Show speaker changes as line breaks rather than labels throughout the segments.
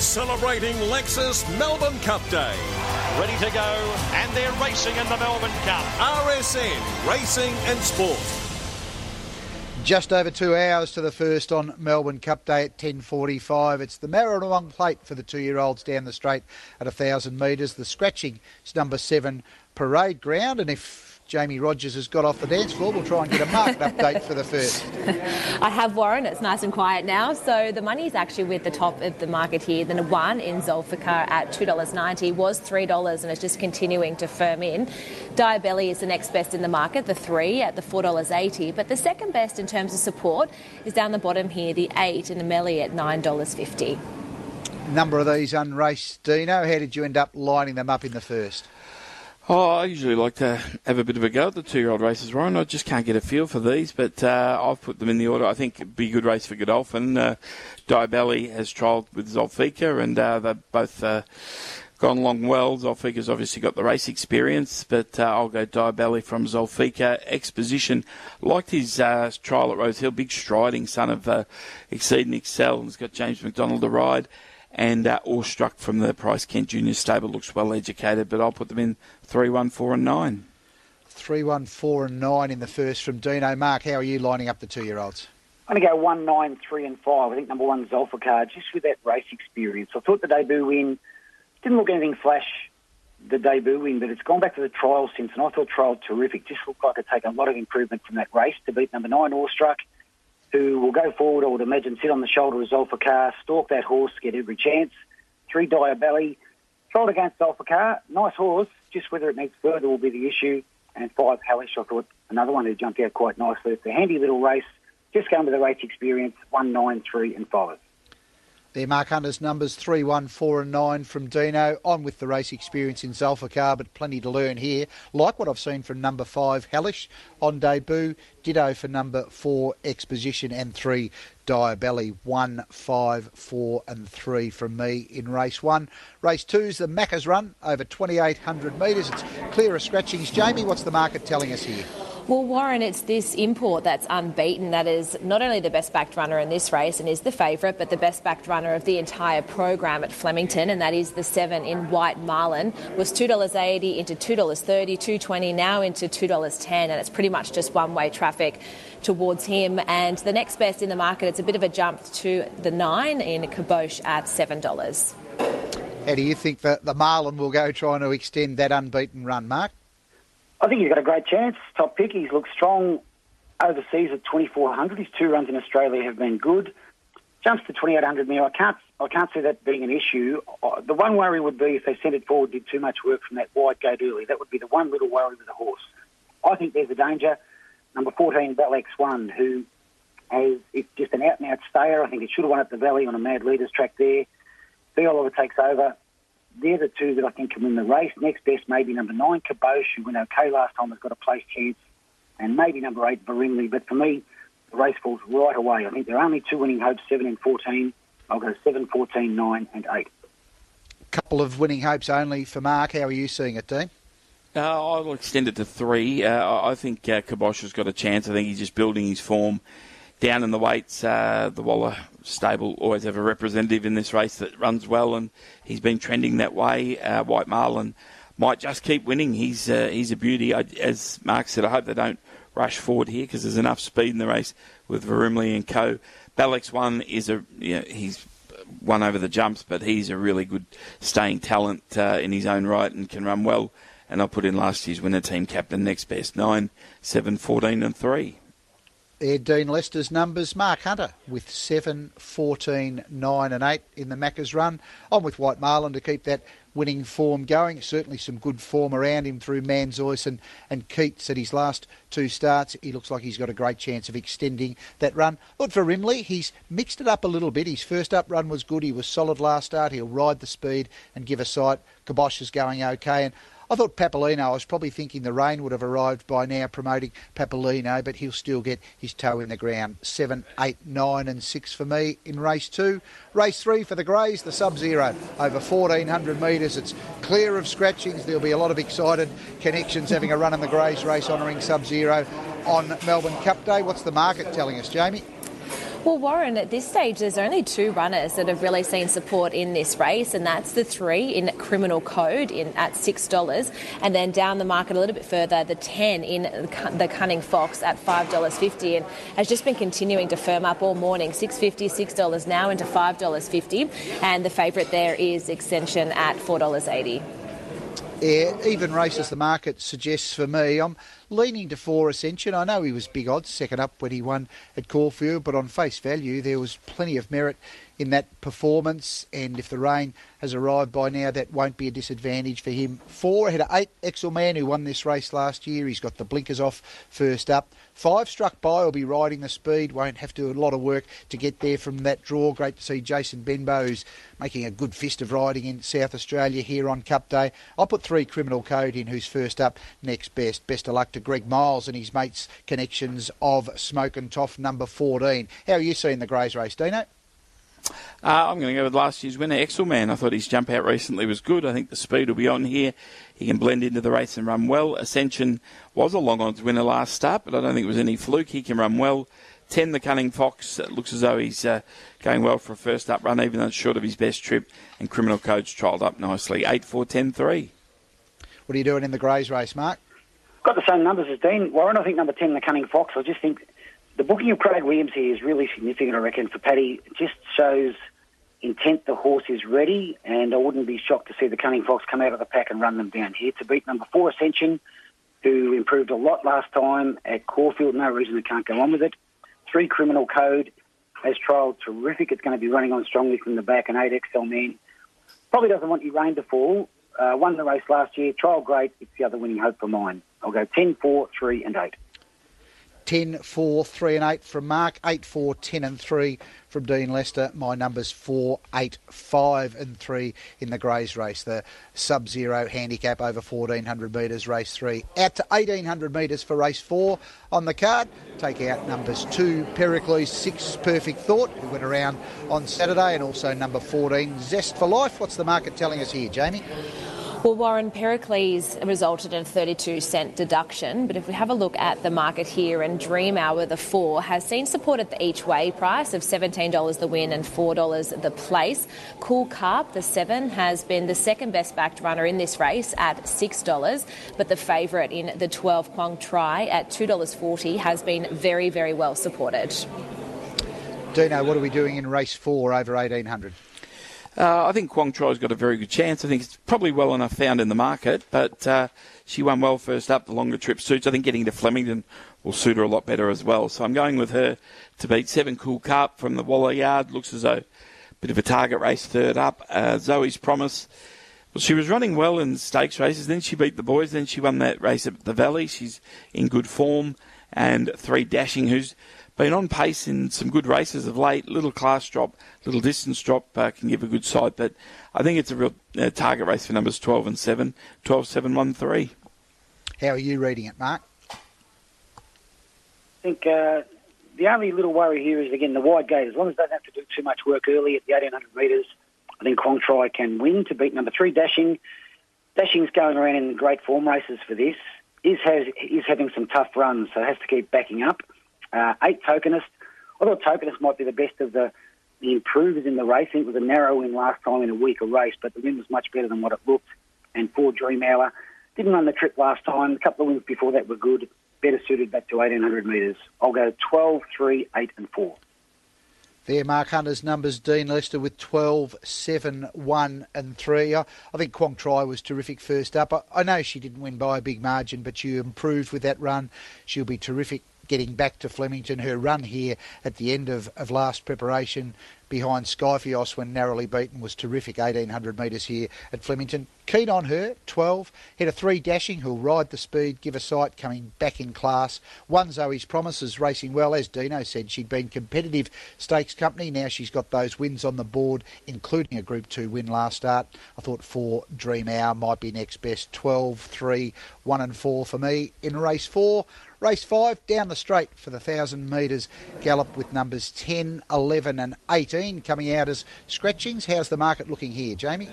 celebrating Lexus Melbourne Cup Day.
Ready to go, and they're racing in the Melbourne Cup.
RSN Racing and Sport.
Just over two hours to the first on Melbourne Cup Day at 10.45. It's the Maribyrnong plate for the two-year-olds down the straight at 1,000 metres. The scratching is number seven, Parade Ground. And if Jamie Rogers has got off the dance floor. We'll try and get a market update for the first.
I have Warren. It's nice and quiet now. So the money is actually with the top of the market here. The one in Zulfikar at $2.90 was $3 and it's just continuing to firm in. Diabelli is the next best in the market, the three at the $4.80. But the second best in terms of support is down the bottom here, the eight in the Melly at $9.50.
Number of these unraced, Dino. How did you end up lining them up in the first?
Oh, I usually like to have a bit of a go at the two-year-old races, Ryan. I just can't get a feel for these, but uh, I've put them in the order. I think it'd be a good race for Godolphin. Uh, Diabelli has trialled with Zulfikar, and uh, they've both uh, gone along well. Zulfikar's obviously got the race experience, but uh, I'll go Diabelli from Zulfikar. Exposition, liked his uh, trial at Rosehill, big striding son of uh, Exceed and Excel. And he's got James McDonald to ride and uh, Awestruck from the Price Kent Junior stable looks well educated, but I'll put them in three, one, four, and nine.
Three, one, four, and nine in the first from Dino. Mark, how are you lining up the two-year-olds?
I'm going to go one, nine, three, and five. I think number one Zulfikar, just with that race experience. I thought the debut win didn't look anything flash. The debut win, but it's gone back to the trial since, and I thought trial terrific. Just looked like it'd take a lot of improvement from that race to beat number nine Awestruck who will go forward, I would imagine, sit on the shoulder of Zulfikar, stalk that horse, get every chance. Three Diabelli, trialled against Zulfikar, nice horse, just whether it needs further will be the issue. And five Hellish, I thought another one who jumped out quite nicely. It's a handy little race, just going with the race experience, one, nine, three, and five.
There, Mark Hunter's numbers 3, 1, 4 and 9 from Dino. On with the race experience in Zulfikar, but plenty to learn here. Like what I've seen from number 5, Hellish, on debut. Ditto for number 4, Exposition, and 3, Diabelli. 1, 5, 4 and 3 from me in race 1. Race 2 is the Macca's Run, over 2,800 metres. It's clear of scratchings. Jamie, what's the market telling us here?
Well, Warren, it's this import that's unbeaten that is not only the best backed runner in this race and is the favourite, but the best backed runner of the entire program at Flemington, and that is the seven in White Marlin. Was $2.80 into $2.30, $2.20, now into $2.10, and it's pretty much just one way traffic towards him. And the next best in the market, it's a bit of a jump to the nine in Kabosh at $7.
How do you think that the Marlin will go trying to extend that unbeaten run, Mark?
I think he's got a great chance. Top pick. He's looked strong overseas at 2400. His two runs in Australia have been good. Jumps to 2800 metre. I can't, I can't see that being an issue. Uh, the one worry would be if they sent it forward, did too much work from that wide gate early. That would be the one little worry with the horse. I think there's a danger. Number 14, Bell X1, who has, just an out and out stayer. I think it should have won at the Valley on a mad leaders track there. Theolover takes over they're the two that I think can win the race. Next best, maybe number nine, Kabosh, who went okay last time, has got a place chance, and maybe number eight, Barimley. But for me, the race falls right away. I think there are only two winning hopes, seven and 14. I'll go seven, 14, nine, and eight.
Couple of winning hopes only for Mark. How are you seeing it, Dean?
Uh, I'll extend it to three. Uh, I think uh, Kabosh has got a chance. I think he's just building his form down in the weights. Uh, the Waller stable always have a representative in this race that runs well, and he's been trending that way. Uh, White Marlin might just keep winning. He's uh, he's a beauty. I, as Mark said, I hope they don't rush forward here because there's enough speed in the race with Varimley and co. Balex one is a you know, he's won over the jumps, but he's a really good staying talent uh, in his own right and can run well. And I'll put in last year's winner team captain next best nine, seven, fourteen, and three
there, Dean Lester's numbers. Mark Hunter with 7, 14, 9 and 8 in the Macca's run. I'm with White Marlin to keep that winning form going. Certainly some good form around him through Manzoice and, and Keats at his last two starts. He looks like he's got a great chance of extending that run. But for Rimley, he's mixed it up a little bit. His first up run was good. He was solid last start. He'll ride the speed and give a sight. Kabosh is going okay. And I thought Papalino, I was probably thinking the rain would have arrived by now promoting Papalino, but he'll still get his toe in the ground. Seven, eight, nine, and six for me in race two. Race three for the Greys, the Sub Zero, over 1400 metres. It's clear of scratchings. There'll be a lot of excited connections having a run in the Greys race honouring Sub Zero on Melbourne Cup Day. What's the market telling us, Jamie?
Well, Warren, at this stage, there's only two runners that have really seen support in this race, and that's the three in Criminal Code in at six dollars, and then down the market a little bit further, the ten in the Cunning Fox at five dollars fifty, and has just been continuing to firm up all morning. Six fifty, six dollars now into five dollars fifty, and the favourite there is Extension at four dollars eighty.
Yeah, even races the market suggests for me. I'm leaning to four Ascension. I know he was big odds second up when he won at Caulfield, but on face value, there was plenty of merit in that performance. And if the rain has arrived by now, that won't be a disadvantage for him. Four ahead of eight, Exelman, who won this race last year. He's got the blinkers off first up. Five struck by, will be riding the speed, won't have to do a lot of work to get there from that draw. Great to see Jason Benbow, who's making a good fist of riding in South Australia here on Cup Day. I'll put three Criminal Code in, who's first up, next best. Best of luck to Greg Miles and his mates' connections of Smoke and Toff, number 14. How are you seeing the Greys race, Dino?
Uh, I'm going to go with last year's winner, Exelman. I thought his jump out recently was good. I think the speed will be on here. He can blend into the race and run well. Ascension was a long odds winner last start, but I don't think it was any fluke. He can run well. 10, the Cunning Fox. It looks as though he's uh, going well for a first up run, even though it's short of his best trip. And Criminal Code's trialled up nicely. 8, 4, 10, 3.
What are you doing in the Greys race, Mark?
Got the same numbers as Dean. Warren, I think number 10, the Cunning Fox. I just think the booking of Craig Williams here is really significant, I reckon, for Paddy. It just shows intent the horse is ready, and I wouldn't be shocked to see the Cunning Fox come out of the pack and run them down here to beat number four Ascension, who improved a lot last time at Caulfield. No reason they can't go on with it. Three Criminal Code has trialled terrific. It's going to be running on strongly from the back, and eight Exelman probably doesn't want you rain to fall. Uh, won the race last year, trial great. It's the other winning hope for mine. I'll go 10, 4, 3, and 8.
10, 4, 3 and 8 from Mark, 8, 4, 10 and 3 from Dean Lester. My numbers 4, 8, 5 and 3 in the Greys race, the sub-zero handicap over 1400 metres, race 3. Out to 1800 metres for race 4 on the card. Take out numbers 2, Pericles, 6, Perfect Thought, who went around on Saturday, and also number 14, Zest for Life. What's the market telling us here, Jamie?
Well, Warren, Pericles resulted in a 32 cent deduction, but if we have a look at the market here, and Dream Hour, the four, has seen support at the each way price of $17 the win and $4 the place. Cool Carp, the seven, has been the second best backed runner in this race at $6, but the favourite in the 12 Quang Tri at $2.40 has been very, very well supported.
Dino, what are we doing in race four over 1800?
Uh, I think Quang Tri's got a very good chance. I think it's probably well enough found in the market, but uh, she won well first up. The longer trip suits. I think getting to Flemington will suit her a lot better as well. So I'm going with her to beat Seven Cool Carp from the Waller Yard. Looks as though a bit of a target race third up. Uh, Zoe's Promise. Well, she was running well in stakes races. Then she beat the boys. Then she won that race at the Valley. She's in good form. And three Dashing, who's been on pace in some good races of late. Little class drop, little distance drop uh, can give a good sight, but I think it's a real uh, target race for numbers 12 and 7, 12, 7, 1, 3.
How are you reading it, Mark?
I think uh, the only little worry here is, again, the wide gate. As long as they don't have to do too much work early at the 1800 metres, I think Quang Tri can win to beat number three, Dashing. Dashing's going around in great form races for this. Is, has, is having some tough runs, so has to keep backing up. Uh, eight Tokenist. I thought Tokenist might be the best of the, the improvers in the race. It was a narrow win last time in a weaker race, but the win was much better than what it looked. And four Dream Hour didn't run the trip last time. A couple of wins before that were good. Better suited back to 1800 metres. I'll go 12, 3, 8, and 4.
There, Mark Hunter's numbers. Dean Lester with 12, 7, 1, and 3. I, think Quang Tri was terrific first up. I, I know she didn't win by a big margin, but she improved with that run. She'll be terrific getting back to Flemington. Her run here at the end of, of last preparation behind Skyfios when narrowly beaten was terrific. 1800 metres here at Flemington. Keen on her, 12. Hit a three dashing who'll ride the speed, give a sight, coming back in class. One Zoe's Promises racing well. As Dino said, she'd been competitive stakes company. Now she's got those wins on the board, including a Group 2 win last start. I thought 4 Dream Hour might be next best. 12, 3, 1 and 4 for me. In race 4, Race 5 down the straight for the 1,000 metres gallop with numbers 10, 11 and 18 coming out as scratchings. How's the market looking here, Jamie?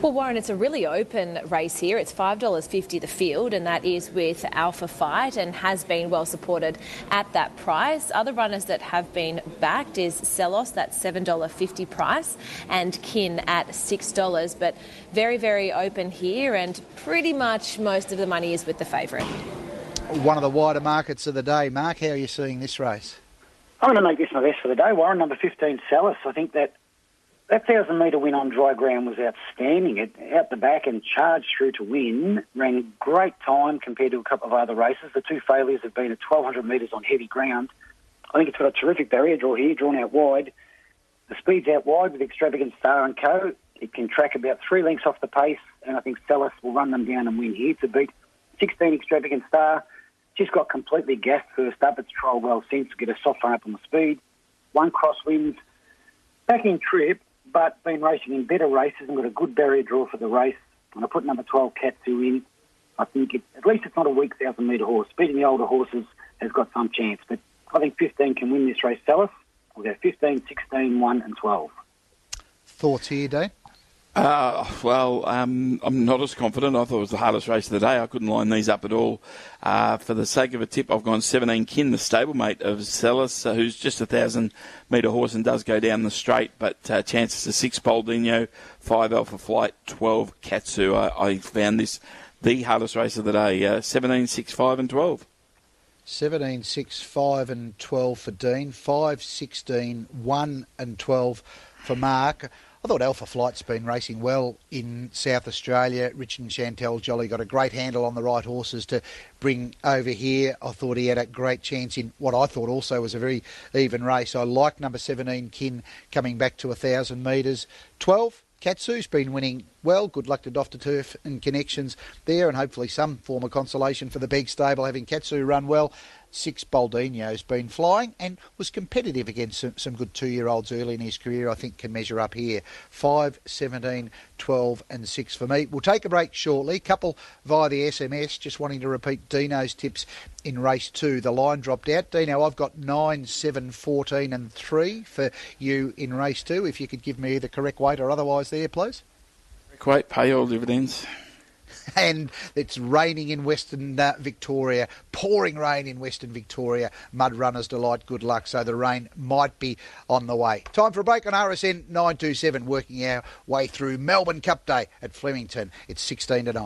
Well, Warren, it's a really open race here. It's $5.50 the field, and that is with Alpha Flight and has been well supported at that price. Other runners that have been backed is Celos, that's $7.50 price, and Kin at $6. But very, very open here, and pretty much most of the money is with the favourite.
One of the wider markets of the day. Mark, how are you seeing this race?
I'm going to make this my best for the day, Warren. Number 15, Salis. I think that that 1,000 metre win on dry ground was outstanding. It out the back and charged through to win. Ran great time compared to a couple of other races. The two failures have been at 1,200 metres on heavy ground. I think it's got a terrific barrier draw here, drawn out wide. The speed's out wide with Extravagant Star and Co. It can track about three lengths off the pace, and I think Salis will run them down and win here to beat 16 Extravagant Star. Just got completely gassed first up. It's trialled well since to get a soft run up on the speed. One cross wins. Back in trip, but been racing in better races and got a good barrier draw for the race. And I put number 12, Katsu, in. I think it, at least it's not a weak 1,000 metre horse. Beating the older horses has got some chance. But I think 15 can win this race, Salis. We'll go 15, 16, 1 and 12.
Thoughts here, Dave?
Uh, well, um, I'm not as confident. I thought it was the hardest race of the day. I couldn't line these up at all. Uh, for the sake of a tip, I've gone 17 Kin, the stablemate of Celis, uh, who's just a thousand metre horse and does go down the straight, but uh, chances are 6 Boldino, 5 Alpha Flight, 12 Katsu. I, I found this the hardest race of the day. Uh, 17, 6, 5 and 12.
17, 6, 5 and 12 for Dean. 5, 16, 1 and 12 for Mark. I thought Alpha Flight's been racing well in South Australia. Richard and Chantel Jolly got a great handle on the right horses to bring over here. I thought he had a great chance in what I thought also was a very even race. I like number 17, Kin, coming back to 1,000 metres. 12, Katsu's been winning well. Good luck to Dofter Turf and connections there, and hopefully some form of consolation for the big stable having Katsu run well. Six Boldino's been flying and was competitive against some, some good two-year-olds early in his career. I think can measure up here. 5, 17, 12 and 6 for me. We'll take a break shortly. Couple via the SMS just wanting to repeat Dino's tips in race 2. The line dropped out. Dino, I've got 9, 7, 14 and 3 for you in race 2. If you could give me the correct weight or otherwise there, please.
Correct weight, pay all dividends
and it's raining in Western uh, Victoria, pouring rain in Western Victoria. Mud runners delight, good luck. So the rain might be on the way. Time for a break on RSN 927, working our way through Melbourne Cup Day at Flemington. It's 16 to 9.